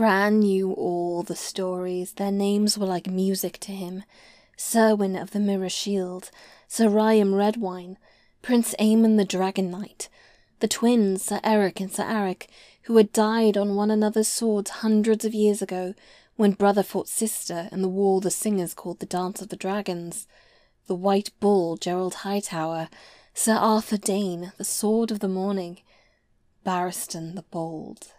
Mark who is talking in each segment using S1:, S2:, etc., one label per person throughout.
S1: Bran knew all the stories, their names were like music to him. Serwyn of the Mirror Shield, Sir Ryam Redwyne, Prince Aemon the Dragon Knight, the twins, Sir Erryk and Sir Arryk, who had died on one another's swords hundreds of years ago when brother fought sister in the war the singers called the Dance of the Dragons, the White Bull Gerold Hightower, Sir Arthur Dayne, the Sword of the Morning, Barristan the Bold.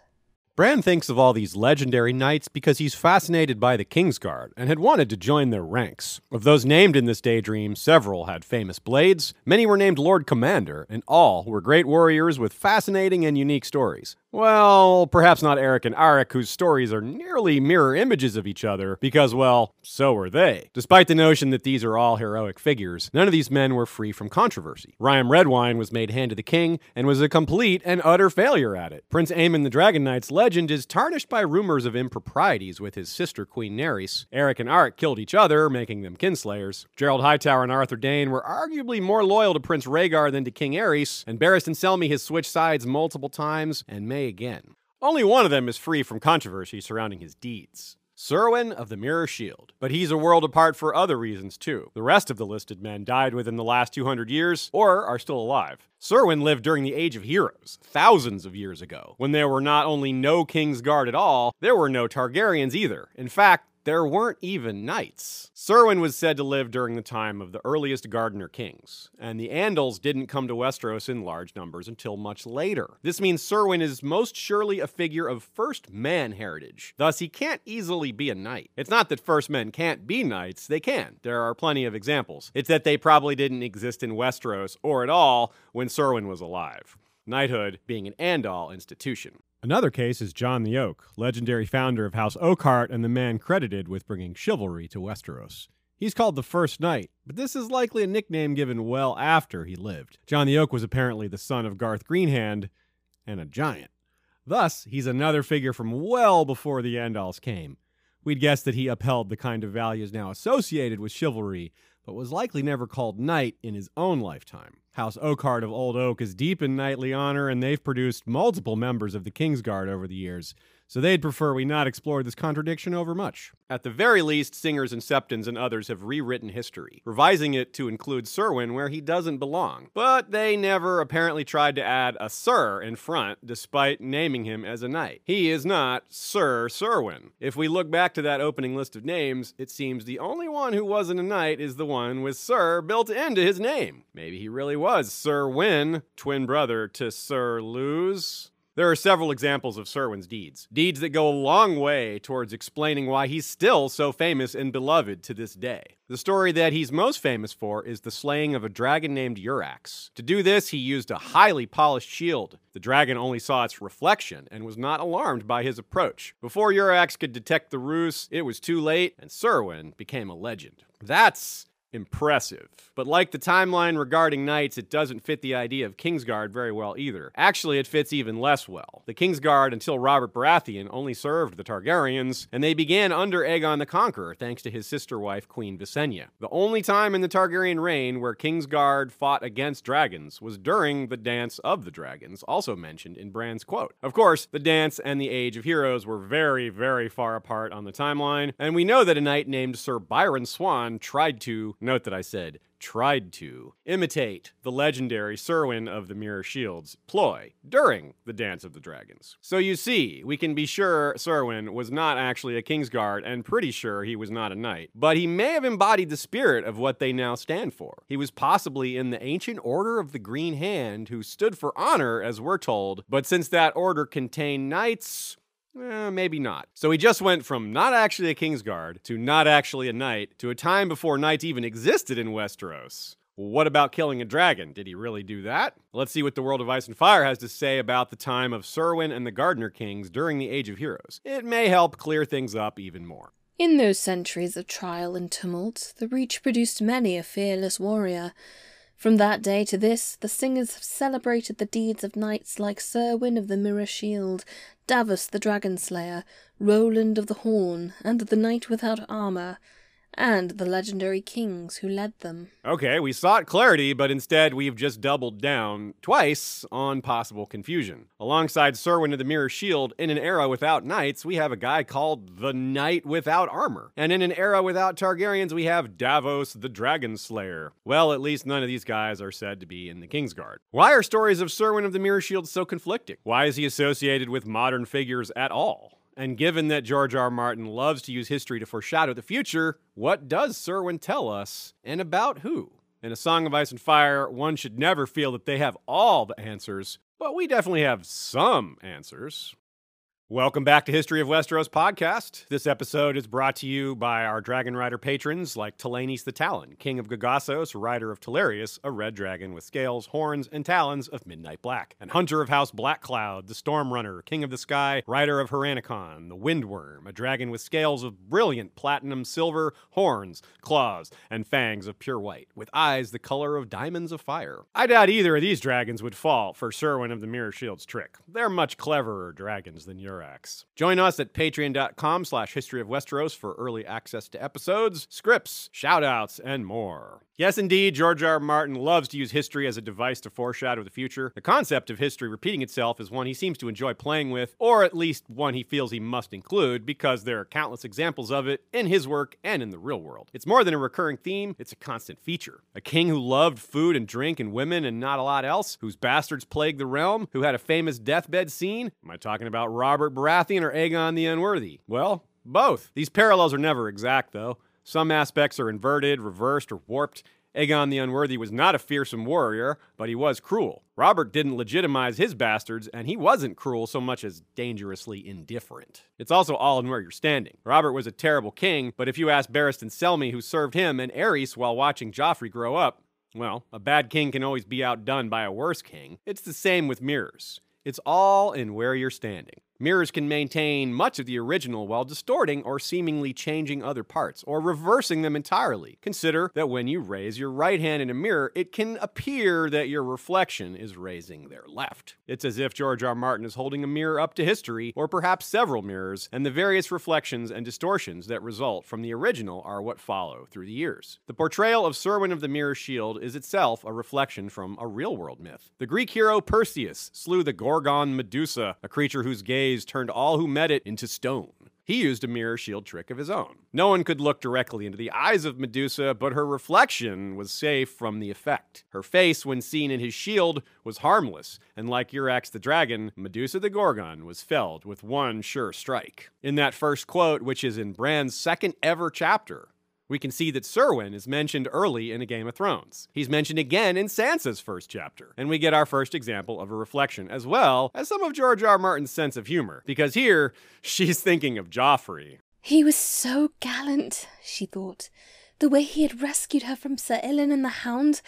S2: Bran thinks of all these legendary knights because he's fascinated by the Kingsguard and had wanted to join their ranks. Of those named in this daydream, several had famous blades, many were named Lord Commander, and all were great warriors with fascinating and unique stories. Well, perhaps not Erryk and Arryk, whose stories are nearly mirror images of each other, because, well, so are they. Despite the notion that these are all heroic figures, none of these men were free from controversy. Ryam Redwyne was made Hand of the King and was a complete and utter failure at it. Prince Aemon the Dragon Knight's legend is tarnished by rumors of improprieties with his sister Queen Naerys. Erryk and Arryk killed each other, making them kinslayers. Gerold Hightower and Arthur Dayne were arguably more loyal to Prince Rhaegar than to King Aerys, and Barristan Selmy has switched sides multiple times and again. Only one of them is free from controversy surrounding his deeds. Serwyn of the Mirror Shield. But he's a world apart for other reasons, too. The rest of the listed men died within the last 200 years or are still alive. Serwyn lived during the Age of Heroes, thousands of years ago, when there were not only no King's Guard at all, there were no Targaryens either. In fact, there weren't even knights. Serwyn was said to live during the time of the earliest Gardener kings, and the Andals didn't come to Westeros in large numbers until much later. This means Serwyn is most surely a figure of first man heritage, thus, he can't easily be a knight. It's not that first men can't be knights, they can. There are plenty of examples. It's that they probably didn't exist in Westeros or at all when Serwyn was alive knighthood being an Andal institution. Another case is John the Oak, legendary founder of House Oakheart and the man credited with bringing chivalry to Westeros. He's called the First Knight, but this is likely a nickname given well after he lived. John the Oak was apparently the son of Garth Greenhand and a giant. Thus, he's another figure from well before the Andals came. We'd guess that he upheld the kind of values now associated with chivalry, but was likely never called knight in his own lifetime. House Oakheart of Old Oak is deep in knightly honor, and they've produced multiple members of the Kingsguard over the years, so they'd prefer we not explore this contradiction over much. At the very least, singers and septons and others have rewritten history, revising it to include Serwyn where he doesn't belong. But they never apparently tried to add a Sir in front, despite naming him as a knight. He is not Sir Serwyn. If we look back to that opening list of names, it seems the only one who wasn't a knight is the one with Sir built into his name. Maybe he really was Sir Wyn, twin brother to Sir Lose. There are several examples of Serwyn's deeds, deeds that go a long way towards explaining why he's still so famous and beloved to this day. The story that he's most famous for is the slaying of a dragon named Urrax. To do this, he used a highly polished shield. The dragon only saw its reflection and was not alarmed by his approach. Before Urrax could detect the ruse, it was too late, and Serwyn became a legend. That's impressive. But like the timeline regarding knights, it doesn't fit the idea of Kingsguard very well either. Actually, it fits even less well. The Kingsguard, until Robert Baratheon, only served the Targaryens, and they began under Aegon the Conqueror thanks to his sister wife, Queen Visenya. The only time in the Targaryen reign where Kingsguard fought against dragons was during the Dance of the Dragons, also mentioned in Bran's quote. Of course, the dance and the Age of Heroes were very, very far apart on the timeline, and we know that a knight named Sir Byron Swann tried to Note that I said tried to imitate the legendary Serwyn of the Mirror Shields ploy during the Dance of the Dragons. So you see, we can be sure Serwyn was not actually a Kingsguard and pretty sure he was not a knight, but he may have embodied the spirit of what they now stand for. He was possibly in the ancient Order of the Green Hand who stood for honor, as we're told, but since that order contained knights, Eh, maybe not. So he just went from not actually a Kingsguard to not actually a knight to a time before knights even existed in Westeros. What about killing a dragon? Did he really do that? Let's see what the world of Ice and Fire has to say about the time of Serwyn and the Gardener Kings during the Age of Heroes. It may help clear things up even more.
S1: In those centuries of trial and tumult, the Reach produced many a fearless warrior. From that day to this, the singers have celebrated the deeds of knights like Serwyn of the Mirror Shield, Davos the Dragon Slayer, Roland of the Horn, and the Knight Without Armour. And the legendary kings who led them.
S2: Okay, we sought clarity, but instead we've just doubled down twice on possible confusion. Alongside Serwyn of the Mirror Shield, in an era without knights, we have a guy called the Knight Without Armor. And in an era without Targaryens, we have Davos the Dragon Slayer. Well, at least none of these guys are said to be in the Kingsguard. Why are stories of Serwyn of the Mirror Shield so conflicting? Why is he associated with modern figures at all? And given that George R. R. Martin loves to use history to foreshadow the future, what does Serwyn tell us, and about who? In A Song of Ice and Fire, one should never feel that they have all the answers, but we definitely have some answers. Welcome back to History of Westeros podcast. This episode is brought to you by our Dragon Rider patrons like Talanis the Talon, King of Gagassos, Rider of Telarius, a red dragon with scales, horns, and talons of midnight black, and Hunter of House Black Cloud, the Storm Runner, King of the Sky, Rider of Haranikon, the Windworm, a dragon with scales of brilliant platinum silver, horns, claws, and fangs of pure white, with eyes the color of diamonds of fire. I doubt either of these dragons would fall for Serwyn of the Mirror Shield's trick. They're much cleverer dragons than Join us at patreon.com slash history of Westeros for early access to episodes, scripts, shoutouts, and more. Yes, indeed, George R. R. Martin loves to use history as a device to foreshadow the future. The concept of history repeating itself is one he seems to enjoy playing with, or at least one he feels he must include, because there are countless examples of it in his work and in the real world. It's more than a recurring theme, it's a constant feature. A king who loved food and drink and women and not a lot else, whose bastards plagued the realm, who had a famous deathbed scene. Am I talking about Robert Baratheon or Aegon the Unworthy? Well, both. These parallels are never exact, though. Some aspects are inverted, reversed, or warped, Aegon the Unworthy was not a fearsome warrior, but he was cruel. Robert didn't legitimize his bastards, and he wasn't cruel so much as dangerously indifferent. It's also all in where you're standing. Robert was a terrible king, but if you ask Barristan Selmy, who served him and Aerys while watching Joffrey grow up, well, a bad king can always be outdone by a worse king. It's the same with mirrors. It's all in where you're standing. Mirrors can maintain much of the original while distorting or seemingly changing other parts, or reversing them entirely. Consider that when you raise your right hand in a mirror, it can appear that your reflection is raising their left. It's as if George R. Martin is holding a mirror up to history, or perhaps several mirrors, and the various reflections and distortions that result from the original are what follow through the years. The portrayal of Serwyn of the Mirror Shield is itself a reflection from a real world myth. The Greek hero Perseus slew the Gorgon Medusa, a creature whose gaze turned all who met it into stone. He used a mirror shield trick of his own. No one could look directly into the eyes of Medusa, but her reflection was safe from the effect. Her face, when seen in his shield, was harmless, and like Euryrax the dragon, Medusa the Gorgon was felled with one sure strike. In that first quote, which is in Bran's second ever chapter, we can see that Serwyn is mentioned early in A Game of Thrones. He's mentioned again in Sansa's first chapter, and we get our first example of a reflection, as well as some of George R. R. Martin's sense of humor, because here she's thinking of Joffrey.
S1: He was so gallant, she thought. The way he had rescued her from Sir Ilyn and the Hound,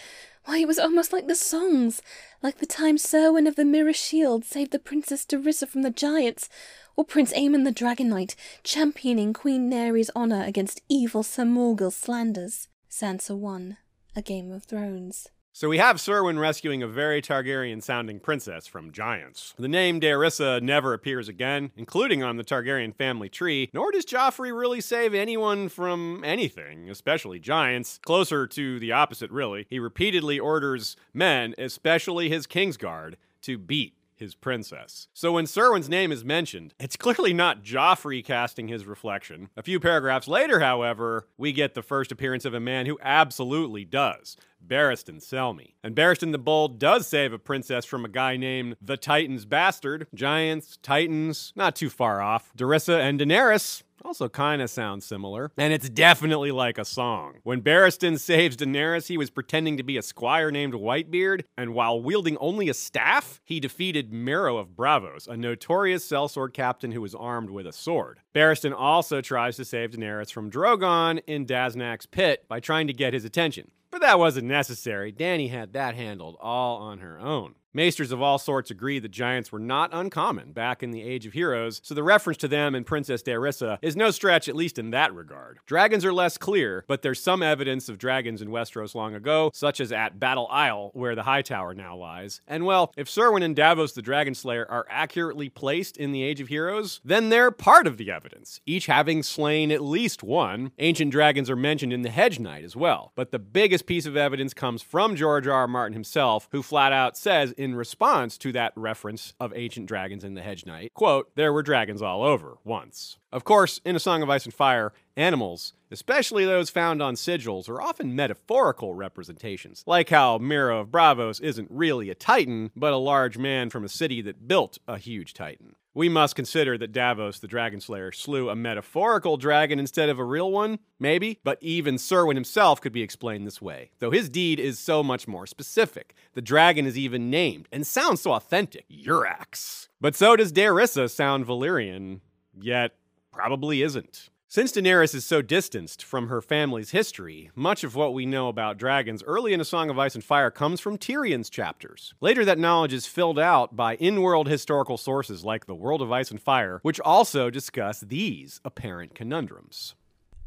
S1: why, it was almost like the songs, like the time Serwyn of the Mirror Shield saved the Princess Daeryssa from the giants, or Prince Aemon the Dragon Knight championing Queen Naerys' honour against evil Sir Morgil's slanders. Sansa won A Game of Thrones.
S2: So we have Serwyn rescuing a very Targaryen sounding princess from giants. The name Daeryssa never appears again, including on the Targaryen family tree, nor does Joffrey really save anyone from anything, especially giants. Closer to the opposite, really. He repeatedly orders men, especially his Kingsguard, to beat his princess. So when Serwyn's name is mentioned, it's clearly not Joffrey casting his reflection. A few paragraphs later, however, we get the first appearance of a man who absolutely does. Barristan Selmy. And Barristan the Bold does save a princess from a guy named the Titan's Bastard. Giants, Titans, not too far off. Daeryssa and Daenerys also kind of sounds similar. And it's definitely like a song. When Barristan saves Daenerys, he was pretending to be a squire named Whitebeard, and while wielding only a staff, he defeated Mero of Braavos, a notorious sellsword captain who was armed with a sword. Barristan also tries to save Daenerys from Drogon in Daznak's pit by trying to get his attention. But that wasn't necessary. Dany had that handled all on her own. Maesters of all sorts agree that giants were not uncommon back in the Age of Heroes, so the reference to them in Princess Daeryssa is no stretch, at least in that regard. Dragons are less clear, but there's some evidence of dragons in Westeros long ago, such as at Battle Isle, where the High Tower now lies. And well, if Serwyn and Davos the Dragon Slayer are accurately placed in the Age of Heroes, then they're part of the evidence, each having slain at least one. Ancient dragons are mentioned in the Hedge Knight as well, but the biggest piece of evidence comes from George R. R. Martin himself, who flat out says in response to that reference of ancient dragons in the Hedge Knight, quote, there were dragons all over once. Of course, in A Song of Ice and Fire, animals, especially those found on sigils, are often metaphorical representations, like how Mero of Braavos isn't really a titan, but a large man from a city that built a huge titan. We must consider that Davos, the dragon slayer, slew a metaphorical dragon instead of a real one, maybe, but even Serwyn himself could be explained this way, though his deed is so much more specific. The dragon is even named and sounds so authentic Urrax. But so does Daeryssa sound Valyrian, yet probably isn't. Since Daenerys is so distanced from her family's history, much of what we know about dragons early in A Song of Ice and Fire comes from Tyrion's chapters. Later, that knowledge is filled out by in world historical sources like The World of Ice and Fire, which also discuss these apparent conundrums.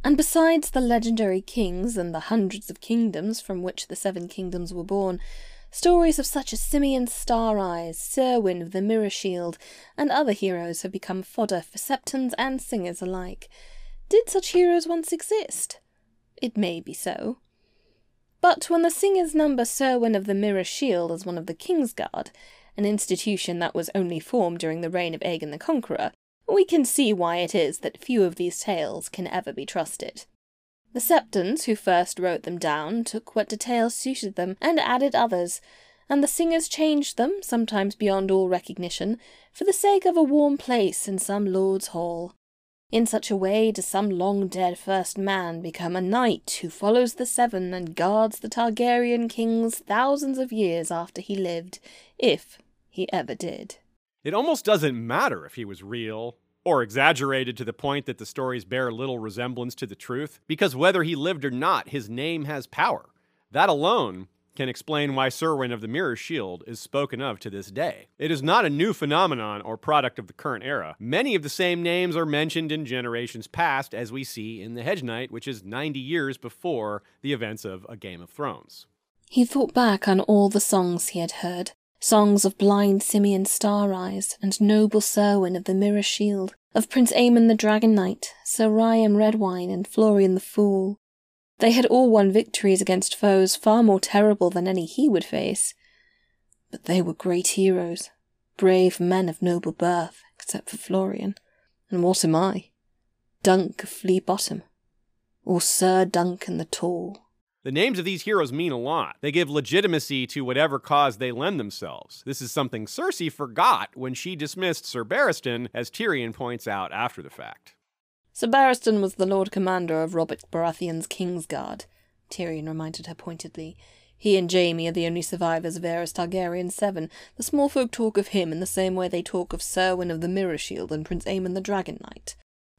S1: And besides the legendary kings and the hundreds of kingdoms from which the Seven Kingdoms were born, stories of such as Symeon Star Eyes, Serwyn of the Mirror Shield, and other heroes have become fodder for septons and singers alike. Did such heroes once exist? It may be so. But when the singers number Serwyn of the Mirror Shield as one of the King's Guard, an institution that was only formed during the reign of Aegon the Conqueror, we can see why it is that few of these tales can ever be trusted. The Septons, who first wrote them down, took what details suited them and added others, and the singers changed them, sometimes beyond all recognition, for the sake of a warm place in some lord's hall. In such a way does some long dead first man become a knight who follows the Seven and guards the Targaryen kings thousands of years after he lived, if he ever did.
S2: It almost doesn't matter if he was real or exaggerated to the point that the stories bear little resemblance to the truth, because whether he lived or not, his name has power. That alone can explain why Serwyn of the Mirror Shield is spoken of to this day. It is not a new phenomenon or product of the current era. Many of the same names are mentioned in generations past, as we see in The Hedge Knight, which is 90 years before the events of A Game of Thrones.
S1: He thought back on all the songs he had heard songs of blind Symeon Star Eyes and noble Serwyn of the Mirror Shield, of Prince Aemon the Dragon Knight, Sir Ryam Redwyne and Florian the Fool. They had all won victories against foes far more terrible than any he would face. But they were great heroes, brave men of noble birth, except for Florian. And what am I? Dunk of Flea Bottom, or Sir Duncan the Tall.
S2: The names of these heroes mean a lot. They give legitimacy to whatever cause they lend themselves. This is something Cersei forgot when she dismissed Sir Barristan, as Tyrion points out after the fact.
S1: Sir Barristan was the Lord Commander of Robert Baratheon's Kingsguard, Tyrion reminded her pointedly. He and Jaime are the only survivors of Aerys Targaryen Seven. The small folk talk of him in the same way they talk of Serwyn of the Mirror Shield and Prince Aemon the Dragon Knight.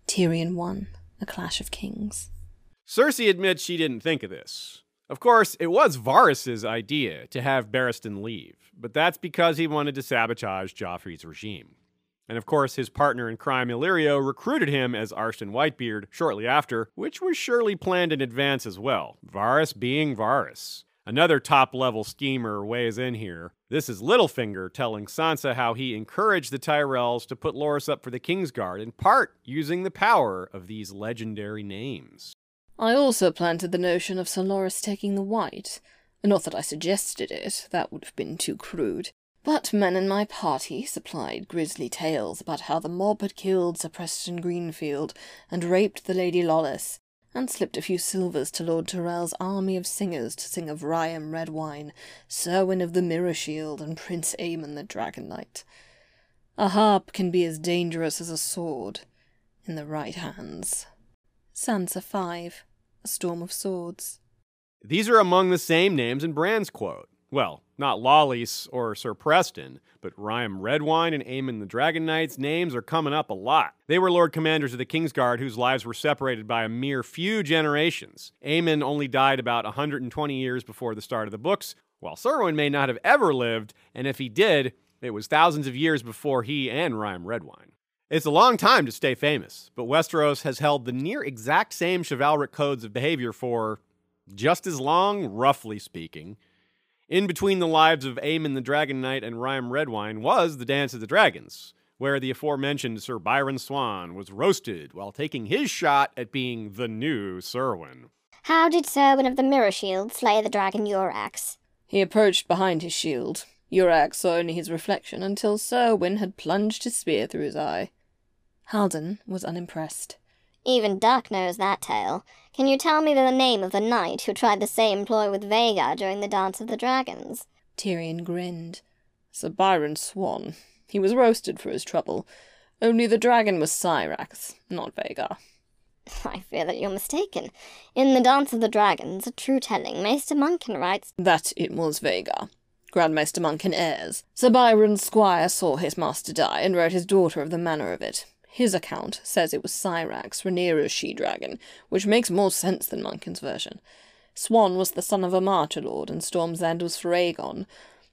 S1: Tyrion won. A clash of kings.
S2: Cersei admits she didn't think of this. Of course, it was Varys's idea to have Barristan leave, but that's because he wanted to sabotage Joffrey's regime. And of course, his partner in crime, Illyrio, recruited him as Arstan Whitebeard shortly after, which was surely planned in advance as well. Varys being Varys. Another top level schemer weighs in here. This is Littlefinger telling Sansa how he encouraged the Tyrells to put Loras up for the Kingsguard, in part using the power of these legendary names.
S1: I also planted the notion of Sir Loras taking the white. Not that I suggested it, that would have been too crude. But men in my party supplied grisly tales about how the mob had killed Sir Preston Greenfield and raped the Lady Lollys, and slipped a few silvers to Lord Tyrell's army of singers to sing of Ryam Redwyne, Serwyn of the Mirror Shield, and Prince Aemon the Dragon Knight. A harp can be as dangerous as a sword in the right hands. Sansa 5 A Storm of Swords.
S2: These are among the same names in Bran's quote. Well, Not Lollys or Sir Preston, but Ryam Redwyne and Aemon the Dragon Knight's names are coming up a lot. They were Lord Commanders of the Kingsguard whose lives were separated by a mere few generations. Aemon only died about 120 years before the start of the books, while Serwyn may not have ever lived, and if he did, it was thousands of years before he and Ryam Redwyne. It's a long time to stay famous, but Westeros has held the near exact same chivalric codes of behavior for just as long, roughly speaking. In between the lives of Aemon the Dragon Knight and Ryam Redwyne was the Dance of the Dragons, where the aforementioned Sir Byron Swann was roasted while taking his shot at being the new Serwyn.
S3: How did Serwyn of the Mirror Shield slay the dragon Urrax?
S1: He approached behind his shield. Urrax saw only his reflection until Serwyn had plunged his spear through his eye. Haldon was unimpressed.
S3: Even Duck knows that tale. Can you tell me the name of the knight who tried the same ploy with Vhagar during the Dance of the Dragons?
S1: Tyrion grinned. Sir Byron Swann. He was roasted for his trouble. Only the dragon was Syrax, not Vhagar.
S3: I fear that you're mistaken. In the Dance of the Dragons, a true telling, Maester Munkun writes
S1: that it was Vhagar. Grand Maester Munkun errs. Sir Byron's squire saw his master die and wrote his daughter of the manner of it. His account says it was Syrax, Rhaenyra's she-dragon, which makes more sense than Munkun's version. Swann was the son of a marcher lord, and Storm's End was for Aegon.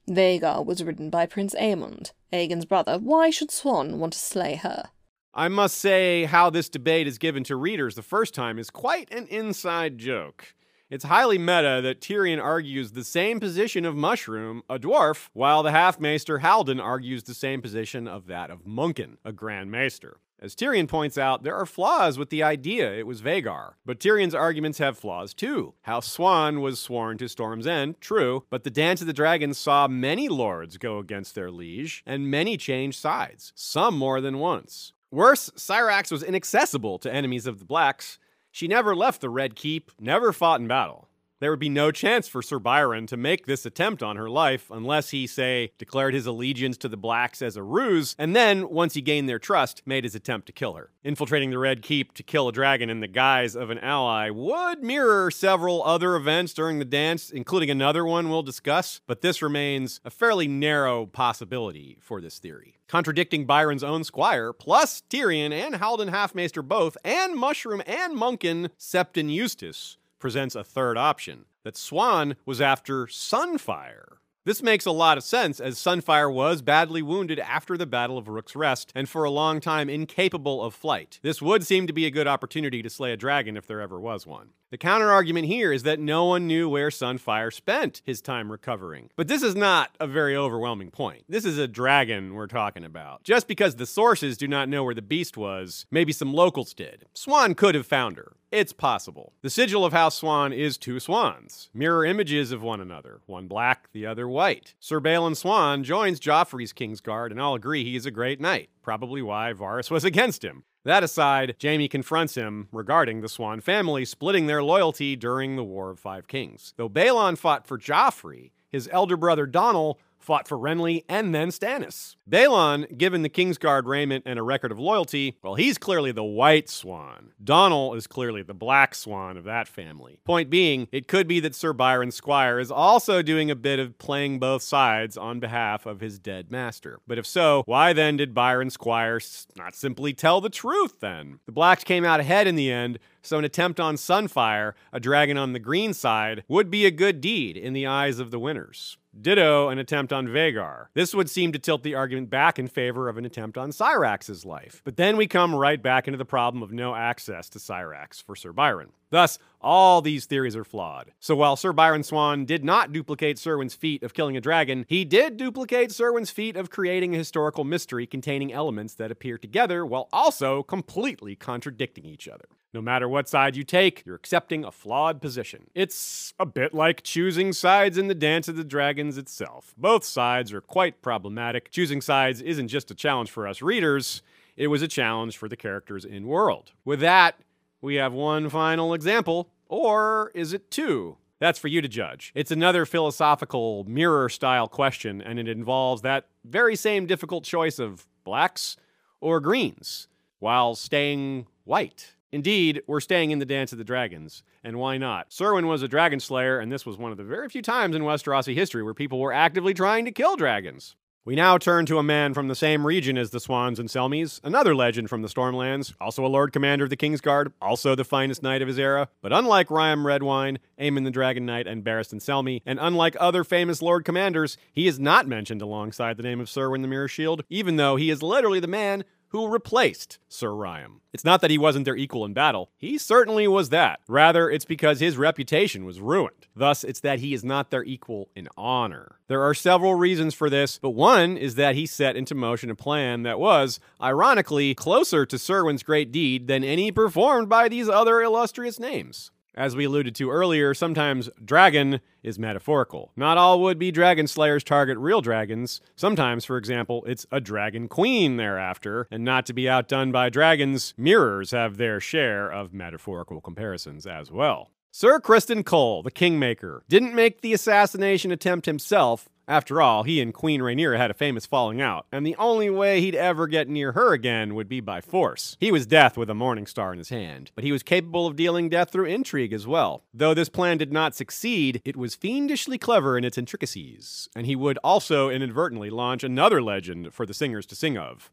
S1: Vhagar was ridden by Prince Aemond, Aegon's brother. Why should Swann want to slay her?
S2: I must say, how this debate is given to readers the first time is quite an inside joke. It's highly meta that Tyrion argues the same position of Mushroom, a dwarf, while the half maester Haldon argues the same position of that of Munkun, a Grand Maester. As Tyrion points out, there are flaws with the idea it was Vhagar, but Tyrion's arguments have flaws too. House Swann was sworn to Storm's End, true, but the Dance of the Dragons saw many lords go against their liege, and many change sides, some more than once. Worse, Syrax was inaccessible to enemies of the Blacks, she never left the Red Keep, never fought in battle. There would be no chance for Sir Byron to make this attempt on her life unless he, say, declared his allegiance to the Blacks as a ruse, and then, once he gained their trust, made his attempt to kill her. Infiltrating the Red Keep to kill a dragon in the guise of an ally would mirror several other events during the dance, including another one we'll discuss, but this remains a fairly narrow possibility for this theory. Contradicting Byron's own squire, plus Tyrion and Haldon Halfmaester both, and Mushroom and Munkun, Septon Eustace presents a third option that Swann was after Sunfyre. This makes a lot of sense, as Sunfyre was badly wounded after the Battle of Rook's Rest and for a long time incapable of flight. This would seem to be a good opportunity to slay a dragon if there ever was one. The counterargument here is that no one knew where Sunfyre spent his time recovering. But this is not a very overwhelming point. This is a dragon we're talking about. Just because the sources do not know where the beast was, maybe some locals did. Swann could have found her. It's possible. The sigil of House Swann is two swans, mirror images of one another, one black, the other white. Sir Balon Swann joins Joffrey's Kingsguard, and I'll agree he is a great knight, probably why Varys was against him. That aside, Jaime confronts him regarding the Swann family splitting their loyalty during the War of Five Kings. Though Balon fought for Joffrey, his elder brother Donal fought for Renly and then Stannis. Balon, given the Kingsguard raiment and a record of loyalty, well, he's clearly the white swan. Donal is clearly the black swan of that family. Point being, it could be that Sir Byron Squire is also doing a bit of playing both sides on behalf of his dead master. But if so, why then did Byron Squire not simply tell the truth then? The blacks came out ahead in the end, so an attempt on Sunfyre, a dragon on the green side, would be a good deed in the eyes of the winners. Ditto an attempt on Vhagar. This would seem to tilt the argument back in favor of an attempt on Syrax's life. But then we come right back into the problem of no access to Syrax for Sir Byron. Thus, all these theories are flawed. So while Sir Byron Swann did not duplicate Serwyn's feat of killing a dragon, he did duplicate Serwyn's feat of creating a historical mystery containing elements that appear together while also completely contradicting each other. No matter what side you take, you're accepting a flawed position. It's a bit like choosing sides in the Dance of the Dragons itself. Both sides are quite problematic. Choosing sides isn't just a challenge for us readers, it was a challenge for the characters in World. With that, we have one final example, or is it two? That's for you to judge. It's another philosophical mirror style question, and it involves that very same difficult choice of blacks or greens while staying white. Indeed, we're staying in the Dance of the Dragons, and why not? Serwyn was a dragon slayer, and this was one of the very few times in Westerosi history where people were actively trying to kill dragons. We now turn to a man from the same region as the Swanns and Selmies, another legend from the Stormlands, also a Lord Commander of the Kingsguard, also the finest knight of his era. But unlike Ryam Redwyne, Aemon the Dragon Knight, and Barristan Selmy, and unlike other famous Lord Commanders, he is not mentioned alongside the name of Serwyn the Mirror Shield, even though he is literally the man who replaced Sir Ryam. It's not that he wasn't their equal in battle. He certainly was that. Rather, it's because his reputation was ruined. Thus, it's that he is not their equal in honor. There are several reasons for this, but one is that he set into motion a plan that was, ironically, closer to Serwyn's great deed than any performed by these other illustrious names. As we alluded to earlier, sometimes dragon is metaphorical. Not all would be dragon slayers target real dragons. Sometimes, for example, it's a dragon queen thereafter, and not to be outdone by dragons, mirrors have their share of metaphorical comparisons as well. Sir Criston Cole, the Kingmaker, didn't make the assassination attempt himself, after all, he and Queen Rhaenyra had a famous falling out, and the only way he'd ever get near her again would be by force. He was death with a morning star in his hand, but he was capable of dealing death through intrigue as well. Though this plan did not succeed, it was fiendishly clever in its intricacies, and he would also inadvertently launch another legend for the singers to sing of,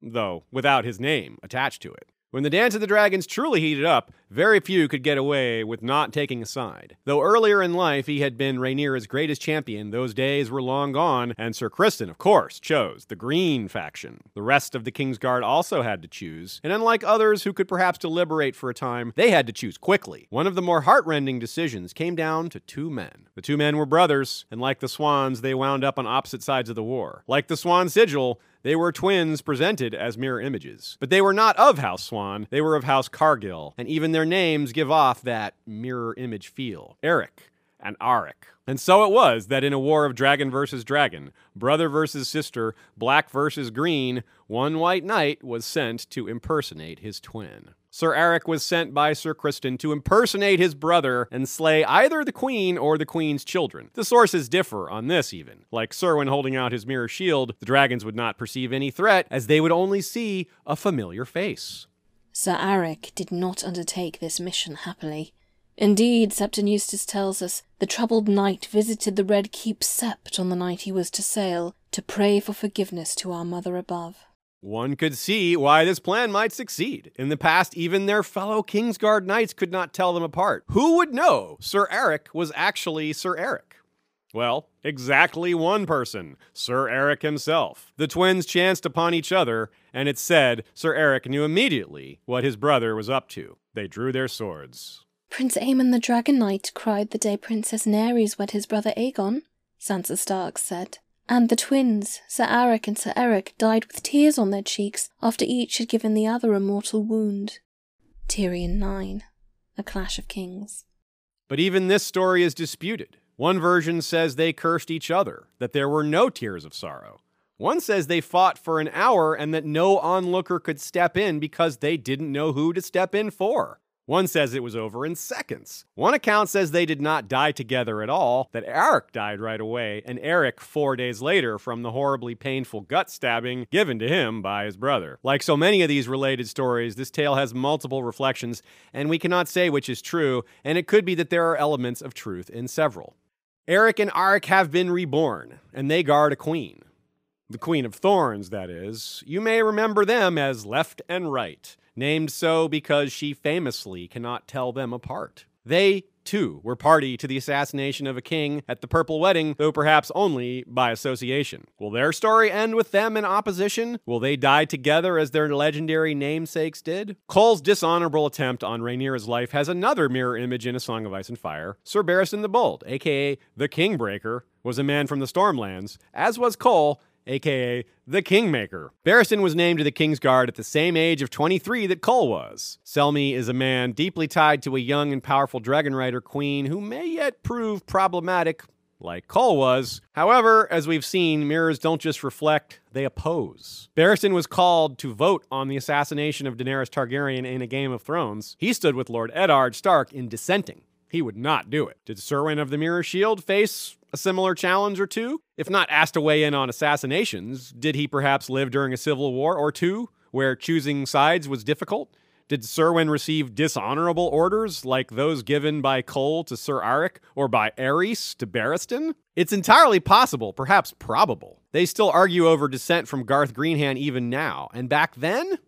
S2: though without his name attached to it. When the Dance of the Dragons truly heated up, very few could get away with not taking a side. Though earlier in life he had been Rhaenyra's greatest champion, those days were long gone, and Sir Criston, of course, chose the Green faction. The rest of the Kingsguard also had to choose, and unlike others who could perhaps deliberate for a time, they had to choose quickly. One of the more heartrending decisions came down to two men. The two men were brothers, and like the Swanns, they wound up on opposite sides of the war. Like the Swann Sigil, they were twins presented as mirror images. But they were not of House Swann, they were of House Cargyll, and even their names give off that mirror image feel. Erryk and Arryk. And so it was that in a war of dragon versus dragon, brother versus sister, black versus green, one white knight was sent to impersonate his twin. Sir Erryk was sent by Sir Criston to impersonate his brother and slay either the queen or the queen's children. The sources differ on this, even. Like Serwyn holding out his mirror shield, the dragons would not perceive any threat, as they would only see a familiar face.
S1: Sir Erryk did not undertake this mission happily. Indeed, Septon Eustace tells us, the troubled knight visited the Red Keep Sept on the night he was to sail, to pray for forgiveness to our mother above.
S2: One could see why this plan might succeed. In the past, even their fellow Kingsguard knights could not tell them apart. Who would know Sir Erryk was actually Sir Erryk? Well, exactly one person, Sir Erryk himself. The twins chanced upon each other, and it said Sir Erryk knew immediately what his brother was up to. They drew their swords.
S1: Prince Aemon the Dragon Knight cried the day Princess Naerys wed his brother Aegon, Sansa Stark said. And the twins, Sir Arryk and Sir Erryk, died with tears on their cheeks after each had given the other a mortal wound. Tyrion 9 A Clash of Kings.
S2: But even this story is disputed. One version says they cursed each other, that there were no tears of sorrow. One says they fought for an hour and that no onlooker could step in because they didn't know who to step in for. One says it was over in seconds. One account says they did not die together at all, that Erryk died right away, and Erryk four days later from the horribly painful gut stabbing given to him by his brother. Like so many of these related stories, this tale has multiple reflections, and we cannot say which is true, and it could be that there are elements of truth in several. Erryk and Arryk have been reborn, and they guard a queen. The Queen of Thorns, that is. You may remember them as Left and Right named so because she famously cannot tell them apart. They, too, were party to the assassination of a king at the Purple Wedding, though perhaps only by association. Will their story end with them in opposition? Will they die together as their legendary namesakes did? Cole's dishonorable attempt on Rhaenyra's life has another mirror image in A Song of Ice and Fire. Sir Barristan the Bold, aka the Kingbreaker, was a man from the Stormlands, as was Cole, aka the Kingmaker. Barristan was named to the Kingsguard at the same age of 23 that Cole was. Selmy is a man deeply tied to a young and powerful dragon rider queen who may yet prove problematic, like Cole was. However, as we've seen, mirrors don't just reflect, they oppose. Barristan was called to vote on the assassination of Daenerys Targaryen in a Game of Thrones. He stood with Lord Eddard Stark in dissenting. He would not do it. Did Serwyn of the Mirror Shield face a similar challenge or two? If not asked to weigh in on assassinations, did he perhaps live during a civil war or two where choosing sides was difficult? Did Serwyn receive dishonorable orders like those given by Cole to Sir Arryk or by Aerys to Barristan? It's entirely possible, perhaps probable. They still argue over descent from Garth Greenhand even now, and back then?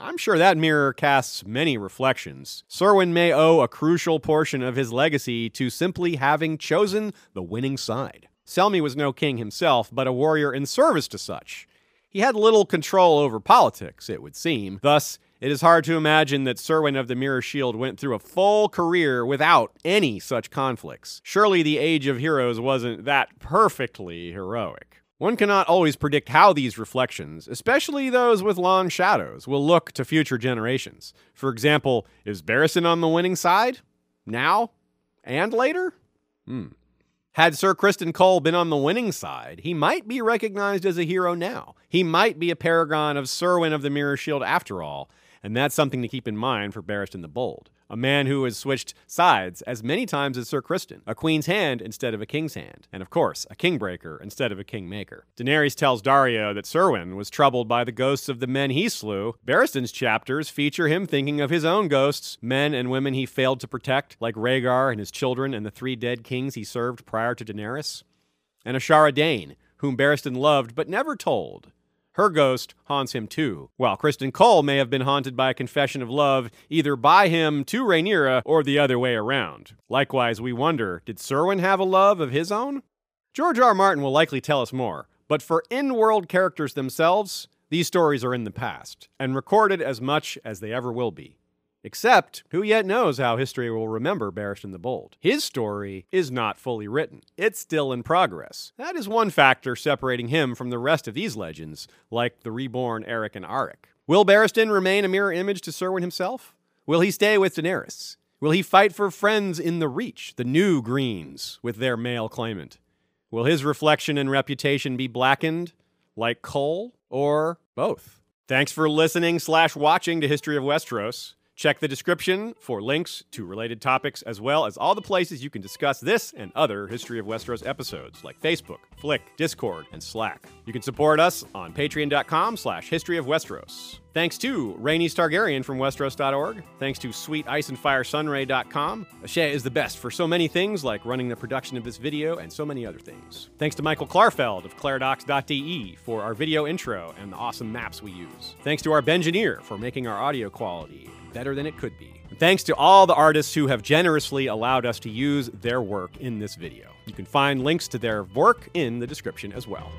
S2: I'm sure that mirror casts many reflections. Serwyn may owe a crucial portion of his legacy to simply having chosen the winning side. Selmy was no king himself, but a warrior in service to such. He had little control over politics, it would seem. Thus, it is hard to imagine that Serwyn of the Mirror Shield went through a full career without any such conflicts. Surely the Age of Heroes wasn't that perfectly heroic. One cannot always predict how these reflections, especially those with long shadows, will look to future generations. For example, is Barristan on the winning side? Now? And later? Hmm. Had Sir Criston Cole been on the winning side, he might be recognized as a hero now. He might be a paragon of Serwyn of the Mirror Shield after all, and that's something to keep in mind for Barristan the Bold a man who has switched sides as many times as Sir Criston, a queen's hand instead of a king's hand, and of course, a kingbreaker instead of a kingmaker. Daenerys tells Daario that Serwyn was troubled by the ghosts of the men he slew. Barristan's chapters feature him thinking of his own ghosts, men and women he failed to protect, like Rhaegar and his children and the three dead kings he served prior to Daenerys. And Ashara Dayne, whom Barristan loved but never told, her ghost haunts him too, while Criston Cole may have been haunted by a confession of love either by him to Rhaenyra or the other way around. Likewise, we wonder did Serwyn have a love of his own? George R. R. Martin will likely tell us more, but for in world characters themselves, these stories are in the past, and recorded as much as they ever will be. Except, who yet knows how history will remember Barristan the Bold? His story is not fully written. It's still in progress. That is one factor separating him from the rest of these legends, like the reborn Erryk and Arryk. Will Barristan remain a mirror image to Serwyn himself? Will he stay with Daenerys? Will he fight for friends in the Reach, the new Greens, with their male claimant? Will his reflection and reputation be blackened, like Cole, or both? Thanks for listening slash watching to History of Westeros. Check the description for links to related topics as well as all the places you can discuss this and other History of Westeros episodes like Facebook, Flick, Discord, and Slack. You can support us on patreon.com slash history of Westeros. Thanks to Rhaenys Targaryen from Westeros.org. Thanks to SweetIceAndFireSunray.com. Ashay is the best for so many things like running the production of this video and so many other things. Thanks to Michael Klarfeld of Clairdocs.de for our video intro and the awesome maps we use. Thanks to our Bengineer for making our audio quality better than it could be. And thanks to all the artists who have generously allowed us to use their work in this video. You can find links to their work in the description as well.